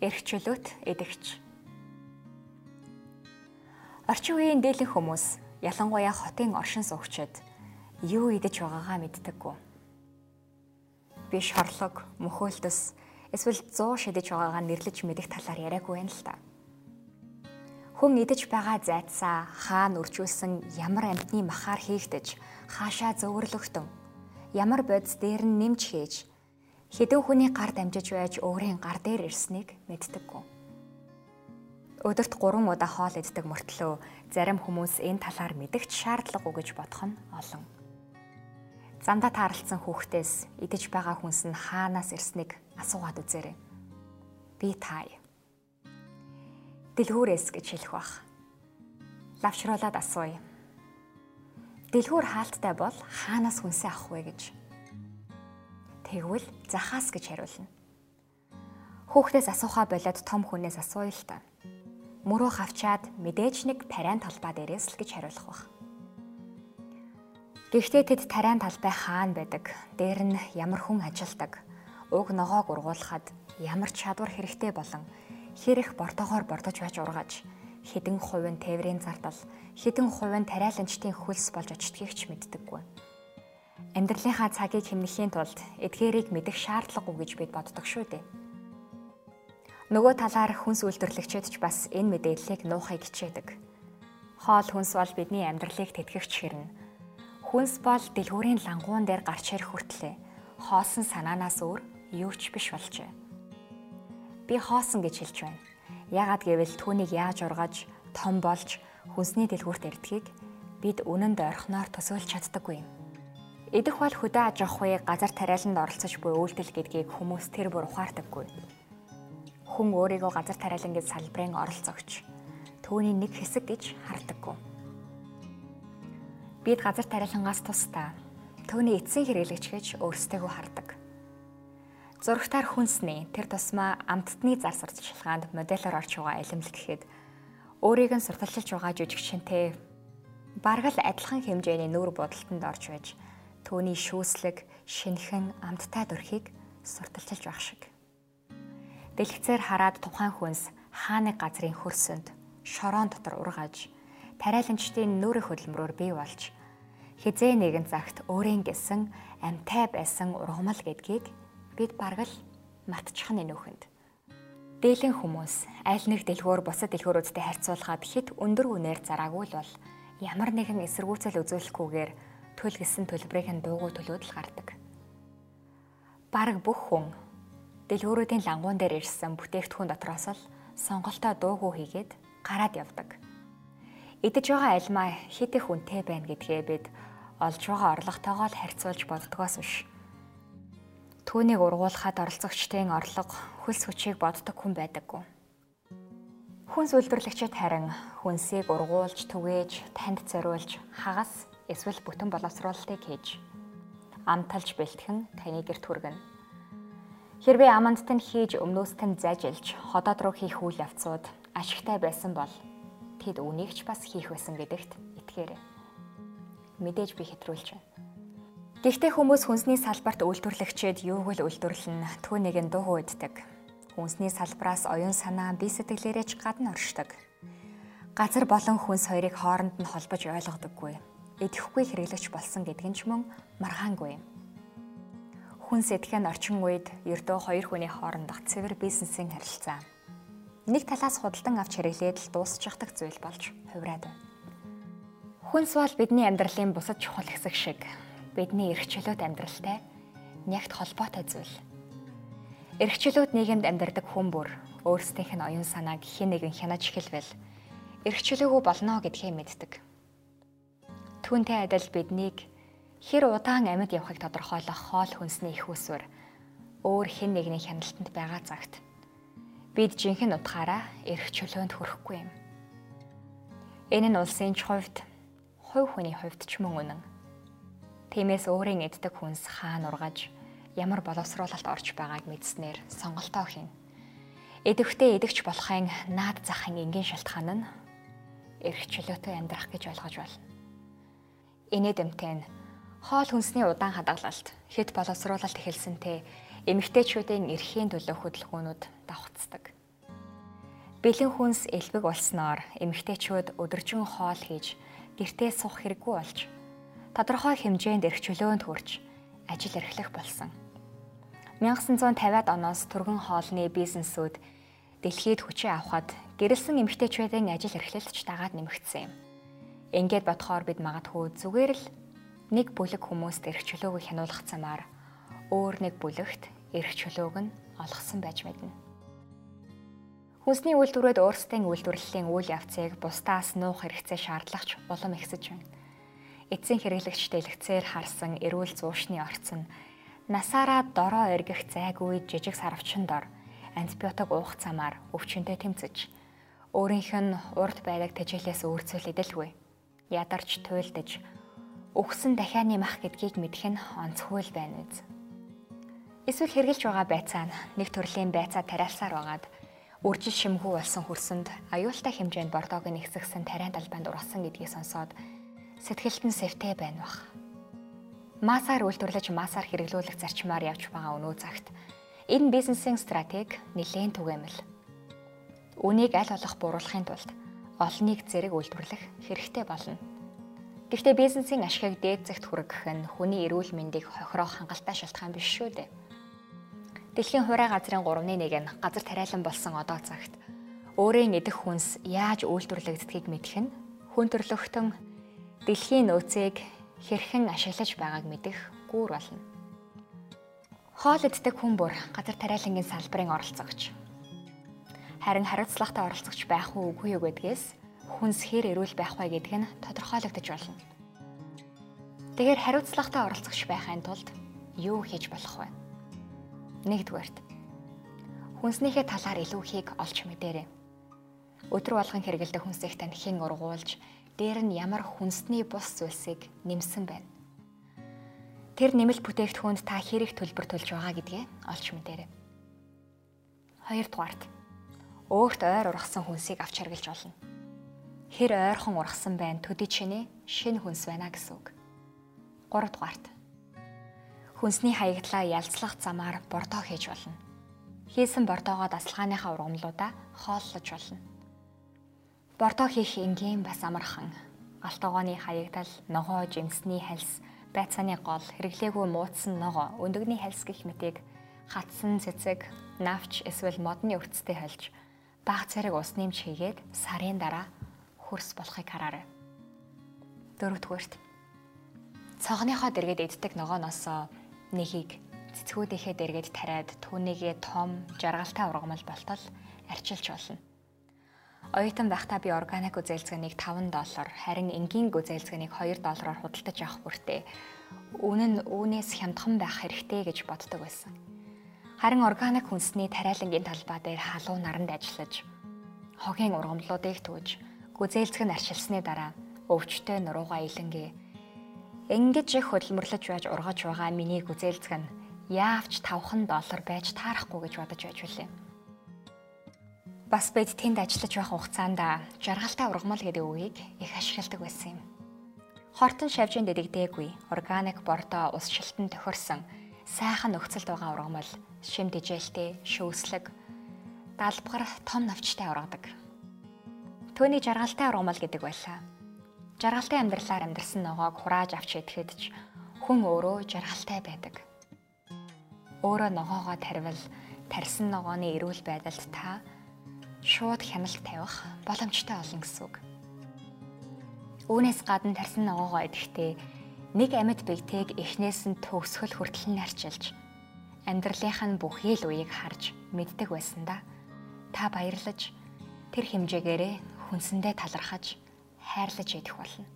эрхчлөөт эдэгч. Орчин үеийн дээлэн хүмүүс ялангуяа хотын оршин суугчид юу идэж байгаагаа мэддэггүй. Би шорлог, мөхөөлтөс эсвэл 100 шидэж байгаагаа нэрлэж мэдэх талаар яриаггүй юм л та. Хүн идэж байгаа зайцаа хаана үржүүлсэн ямар амьтны махаар хийгдэж хаашаа зөөвөрлөгтөн ямар бодис дээр нь нэмж хийж хэдэн хүний гар дамжиж байж өөрийн гар дээр ирснийг мэддэггүй. Өдөрт 3 удаа хоол иддэг мөртлөө зарим хүмүүс энэ талаар мэдгч шаардлагагүй гэж бодох нь олон. Замдаа таарлцсан хүүхдээс идэж байгаа хүнс нь хаанаас ирснийг асуугаад үзээрэй. Би тай. Дэлгүүрээс гэж хэлэх бах. Лавшруулаад асууя. Дэлгүүр хаалттай бол хаанаас хүнсээ авах вэ гэж Тэгвэл захаас гэж хариулна. Хүүхдээс асуухаа болоод том хүнээс асууя л та. Мөрөө хавчаад мэдээж нэг тариан талбай дээрээс л гэж хариулах баг. Гэхдээ тэд тариан талбай хаана байдаг? Дээр нь ямар хүн ажилдаг? Уг ногоог ургуулхад ямар чадвар хэрэгтэй болон хэрэг бортогоор бордож байж ургаж хэдэн хувийн тээврийн зардал хэдэн хувийн тариаланчдын хөлс болж очдгийг ч мэддэггүй Амьдралынхаа цагийг хэмнэхийн тулд эдгээрийг мэдэх шаардлагагүй гэж бид боддог шүү дээ. Нөгөө талаар хүнс үйлдвэрлэгчид ч бас энэ мэдээллийг нуухыг хичээдэг. Хоол хүнс бол бидний амьдралыг тэтгэгч хэрнэ. Хүнс бол дэлгүүрийн лангуун дээр гарч ирэх хүртлээ хоосон санаанаас өөр юу ч биш болжээ. Би хоосон гэж хэлж байна. Яагад гэвэл түүнийг яаж ургаж, том болж хүнсний дэлгүүрт ирдгийг бид үнэнд ойрхоноор төсөөлж чаддаггүй юм. Идэх бол хөдөө аж ахуй газар тариаланд оролцож буй үйлдэл гэдгийг хүмүүс тэр бүр ухаардаггүй. Хүн өөрийгөө газар тариалан гэж салбарын оролцогч түүний нэг хэсэг гэж хардаггүй. Бид газар тариалангаас тусдаа түүний эцсийн хэрэглэгч гэж өөрсдөө хардаг. Зурагтаар хүнсний тэр тусмаа амттны зар сурталчилгаанд модельор орж байгаа илэмлэг гэхэд өөрийг нь сурталчилж байгаа жүжигчэнтэй бараг л адилхан хэмжээний нүүр бодолтонд орж байж түүний шүүслэг, шинхэн амттай дөрхийг сурталчилж байх шиг. Дэлгэцээр хараад тухайн хүнс хааны газрын хөрсөнд шороон дотор ургаж тариаланчдын нүрэх хөдөлмөрөөр бий болж хизээ нэгэн цагт өөрийн гэсэн амтай байсан ургамал гэдгийг бид бараг л матчих нь нөхөнд. Дээлэн хүмүүс аль нэг дэлгүүр бусад дэлгүүрүүдтэй харьцуулахад хит өндөр үнээр зараагүй л бол ямар нэгэн эсэргүүцэл үзүүлэхгүйгээр төл гисэн төлбөрийн дуугүй төлөөд л гардаг. Бараг бүх хүн дэлгүүрүүдийн лангуун дээр ирсэн бүтээгдэхүүн дотроос л сонголтоо дуугүй хийгээд гараад явдаг. Идэж байгаа альмаа хит их үнэтэй байна гэдгээ бид олж байгаа орлоготойгоо л харьцуулж боддгоос биш. Түүнийг ургуулхад оролцогчдын орлого хөлс хүчийг боддог хүн байдаггүй. Хүнс үйлдвэрлэгчид харин хүнсийг ургуулж, түгээж, танд зориулж, хагас эсвэл бүтэн боловсруулалтыг хийж амталж бэлтгэн таны гэрт хүргэнэ. Хэрвээ амандт нь хийж өмнөөсд нь зажилж ходоод руу хийх үйл явцуд ашигтай байсан бол тэд үнийг ч бас хийх байсан гэдэгт итгээрэй. Мэдээж би хэтрүүлж байна. Гэхдээ хүмүүс хүнсний салбарт үйлдвэрлэгчид юуг л үйлдвэрлэн түүнийг нь дуу иддэг. Хүнсний салбараас оюун санаа, бие сэтгэлээрээ ч гадна оршдог. Газар болон хүнс хоёрыг хооронд нь холбож ойлгодоггүй идэхгүй хэрэглэгч болсон гэдг нь ч мөн маргаангүй юм. Хүн сэтгэн орчин үед ердөө хоёр хүний хоорондох цэвэр бизнесийн харилцаа нэг талаас худалдан авч хэрэглээд л дуусчихдаг зүйл болж хувраад байна. Хүнс бол бидний амьдралын бусад чухал хэсэг шиг бидний эрх чөлөөт амьдралтай нягт холбоотой зүйл. Эрх чөлөөт нийгэмд амьдардаг хүн бүр өөрсдийнх нь оюун санааг хэн нэгэн хянаж эхэлвэл эрх чөлөөгөө болно гэдгийг мэддэг. Түүнтэй адил биднийг хэр удаан амьд явахыг тодорхойлох хоол хүнсний их усвар өөр хэн нэгний хяналтанд байгаа цагт бид жинхэнэ утгаараа эрх чөлөөнд хүрэхгүй юм. Энэ нь улсын хувьд хувь хүний хувьд ч мөн үнэн. Тиймээс өөрийн эддэг хүнс хаана ургаж ямар боловсруулалт орж байгааг мэдснээр сонголтоо хийнэ. Эдвхтэй эдэгч болохын наад захын энгийн шалтгаан нь эрх чөлөөтэй амьдрах гэж ойлгож байна. Инээдэмтэй нь хоол хүнсний удаан хадгалалт, хэд боловсруулалт эхэлсэнтэй эмэгтэйчүүдийн эрхийн төлөө хөдөлгөөнүүд давхцдаг. Бэлэн хүнс элбэг болсноор эмэгтэйчүүд өдөржин хоол хийж гэртээ суух хэрэггүй болж тодорхой хэмжээнд эрх чөлөөнд хүрч ажил эрхлэх болсон. 1950-ад оноос түргэн хоолны бизнесүүд дэлхийд хүчээ авахад гэрэлсэн эмэгтэйчүүдийн ажил эрхлэлтч дагаад нэмэгдсэн юм. Ингээд бодохоор бид магадгүй зүгээр л нэг бүлэг хүмүүст эрх чөлөөг хянуулах замаар өөр нэг бүлэгт эрх чөлөөг нь олгосон байж мэднэ. Хүнсний үйлдвэрүүд өөрсдийн үйлдвэрлэлийн үйл явцыг бусдаас нуух хэрэгцээ шаардлагач улам ихсэж байна. Эцсийн хэрэглэгчтэй илгэцээр харсан эрүүл зуушны орц нь насаараа дороо эргэх зайгүй жижиг сарвчин дор антибиотик уух замаар өвчнөд тэмцэж өөрийнх нь урд байраг тэжээлээс өөрцөл идэлгүй ядарч туйлдаж өгсөн дахианы мах гэдгийг мэдэх нь онцгүй байна үз. Эсвэл хэрглэж байгаа байцаа нэг төрлийн байцаа тариалсаар байгаад үржил шимхүү болсон хөрсөнд аюултай хэмжээнд бордоог нь ихсгсэн тариан талбайд ургасан гэдгийг сонсоод сэтгэлд нь сэвтэй байна бах. Масаар үйлдвэрлэж масаар хэрэглүүлэх зарчмаар явж байгаа өнөө цагт Энэ бизнесийн стратеги нэлээд түгээмэл. Үнийг аль болох бууруулахын тулд олныг зэрэг үйлдвэрлэх хэрэгтэй болно. Гэхдээ бизнесийн ашигыг дээд зэгт хүргэх нь хүний эрүүл мэндийг хохироох хангалттай шалтгаан биш шүү дээ. Дэлхийн хуурай газрын 3-ны 1 нь газар тариалан болсон одоо цагт өөрийн идэх хүнс яаж үйлдвэрлэгддгийг мэдэх нь хүн төрлөختөн дэлхийн нөөцийг хэрхэн ашиглаж байгааг мэдэх гүүр болно. Хоол иддэг хүн бүр газар тариалангийн салбарын оролцогч. Харин хариуцлагатай оролцогч байх уу үгүй юу гэдгээс хүнс хэр эрүүл байх вэ гэдг нь тодорхойлогдож болно. Тэгэхээр хариуцлагатай оролцогч байхын тулд юу хийж болох вэ? Нэгдүгээрт хүнснийхээ талаар илүү ихийг олж мэдээрэй. Өдөр болгон хэрэгэлдэг хүнсийг танихын ургуулж, дээр нь ямар хүнсний бус зүйлсийг нэмсэн байна тэр нэмэлт бүтээгдэхүүнд та хэрэг төлбөр төлж байгаа гэдгээ олж мэдээрэй. Хоёрдугаарт өөрт ойр ургасан хүнсийг авч харгалж олно. Хэр ойрхон ургасан байна төдий чиний шинэ хүнс байна гэсэн үг. Гуравдугаарт хүнсний хаягдлаа ялцлах замаар бордоо хийж болно. Хийсэн бордоогоо дасгалгааныхаа ургамлуудаа хооллож болно. Бордоо хийх энгийн бас амархан. Алтогооны хаягдал, ногоо, жимсний хальс, байцааны гол хэрэглээгүй муудсан ногоо өндөгний хальс гих мэтийг хатсан цэцэг навч эсвэл модны өвцтэй хольж баг цариг ус нэмж хийгээд сарын дараа хөрс болохыг хараарай. Дөрөвдүгээрт цогныхоо дэргэд иддэг ногооноос нэгийг цэцгүүдийнхээ дэргэд тариад түүнийгээ том жаргалтай ургамал болтол арчилж болно. Оюутан байхдаа би органик үзээлцгээнийг 5 доллар, харин энгийн үзээлцгээнийг 2 доллараар худалдаж авах бүртээ үнэн нь үүнээс хямдхан байх хэрэгтэй гэж боддог байсан. Харин органик хүнсний тариалангийн талбай дээр халуун наранд ажиллаж хогийн ургамлуудыг түүж гүзээлцэг нь арчилсны дараа өвчтөй нуруугаа илэнгээ ингэж их хөдөлмөрлөж байж ургаж байгаа миний гүзээлцэг нь яавч 5 доллар байж таарахгүй гэж бодож байж билээ бас бид тэнд ажиллаж байх хугацаанд жаргалтай ургамал гэдэг үгийг их ашигладаг байсан юм. Хортон шавжин дэрэгдээгүй, органик бордоо ус шилтэн тохирсон, сайхан нөхцөлд байгаа ургамал, шим дижээлтэй, шөөслөг, далбгар том навчтай ургадаг. Төвний жаргалтай ургамал гэдэг байлаа. Жаргалтай амьдралаар амьдарсан ногоог хурааж авч идэхэд ч хүн өөрөө жаргалтай байдаг. Өөрөө ногоогоо тарвал тарсан ногооны эрүүл байдалд та шууд хяналт тавих боломжтой олон гэсэн үг. Үүнээс гадна тарсан ногоогоо идэхдээ нэг амьд бэгтэйг эхнээс нь төгсгөл хүртэл нь арчилж амьдралынх нь бүхий л үеийг харж мэддэг байсандаа та баярлаж тэр хэмжээгээрээ хүнсэндээ талархаж хайрлаж идэх болно.